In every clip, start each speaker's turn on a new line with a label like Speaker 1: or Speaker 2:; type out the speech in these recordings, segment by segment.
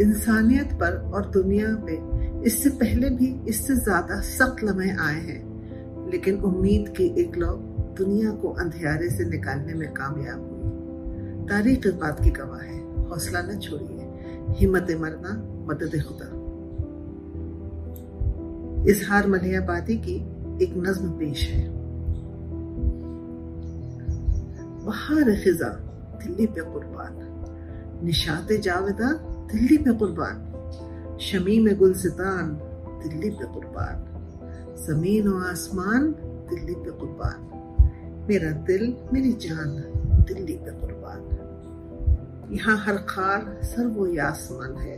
Speaker 1: इंसानियत पर और दुनिया पे इससे पहले भी इससे ज़्यादा सख्त लम्हे आए हैं। लेकिन उम्मीद की एक लौ दुनिया को अंधेरे से निकालने में कामयाब हुई। तारीख इस बात की गवाह है। हौसला न छोड़िए। हिम्मत मरना मदद खुदा। इजहार मलियाबादी की एक नज्म पेश है। बहार खिजा दिल्ली पे कुर्बान। निशाते जावेदा दिल्ली पे कुर्बान, शमी में गुलसितान, दिल्ली पे कुर्बान। ज़मीन और आसमान, दिल्ली पे कुर्बान। मेरा दिल, मेरी जान, दिल्ली पे कुर्बान। यहाँ हर खार सर वो आसमान है।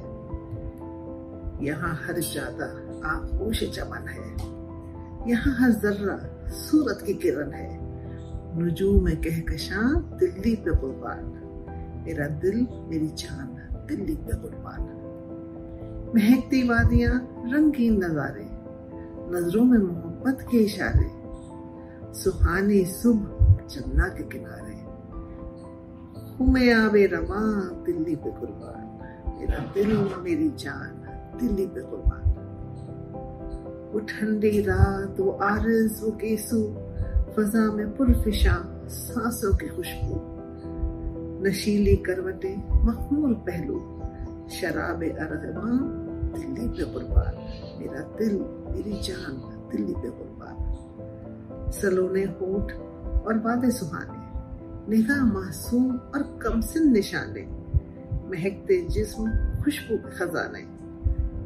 Speaker 1: यहाँ हर जादा आगोश चमन है। यहाँ हर जर्रा सूरत की किरण है। नजूम कहकशां, दिल्ली पे कुर्बान। मेरा दिल, मेरी जान दिल्ली पे कुर्बान महकती वादियाँ रंगीन नजारे, नज़रों में मोहब्बत के इशारे, सुहानी सुबह जन्ना के किनारे। हुमे आवे रमा, दिल्ली पे कुर्बान। मेरा दिल, मेरी जान, दिल्ली पे कुर्बान। वो ठंडी रात, वो आरज, वो केसू, फजा में पुरफिशा सांसों की खुशबू। नशीली करवटें, मखमूल पहलू, शराब अरगमा दिल्ली पे कुर्बान मेरा दिल, मेरी जान, दिल्ली पे कुर्बान सलोने होठ और वादे सुहाने, निगाह मासूम और कमसिन निशाने, महकते जिस्म, खुशबू के खजाने।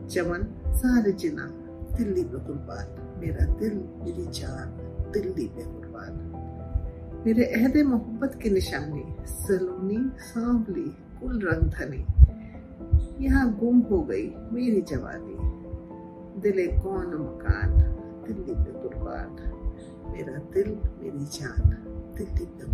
Speaker 1: चमन, सारे जिना, दिल्ली पे कुर्बान मेरा दिल, मेरी जान, दिल्ली पे कुर्बान मेरे अहद मोहब्बत की निशानी, सलोनी, सांवली, कुल रंग धनी। यहाँ गुम हो गई मेरी जवानी। दिले कौन मकान, दिल्ली पे कुर्बान मेरा दिल मेरी जान, दिल्ली पे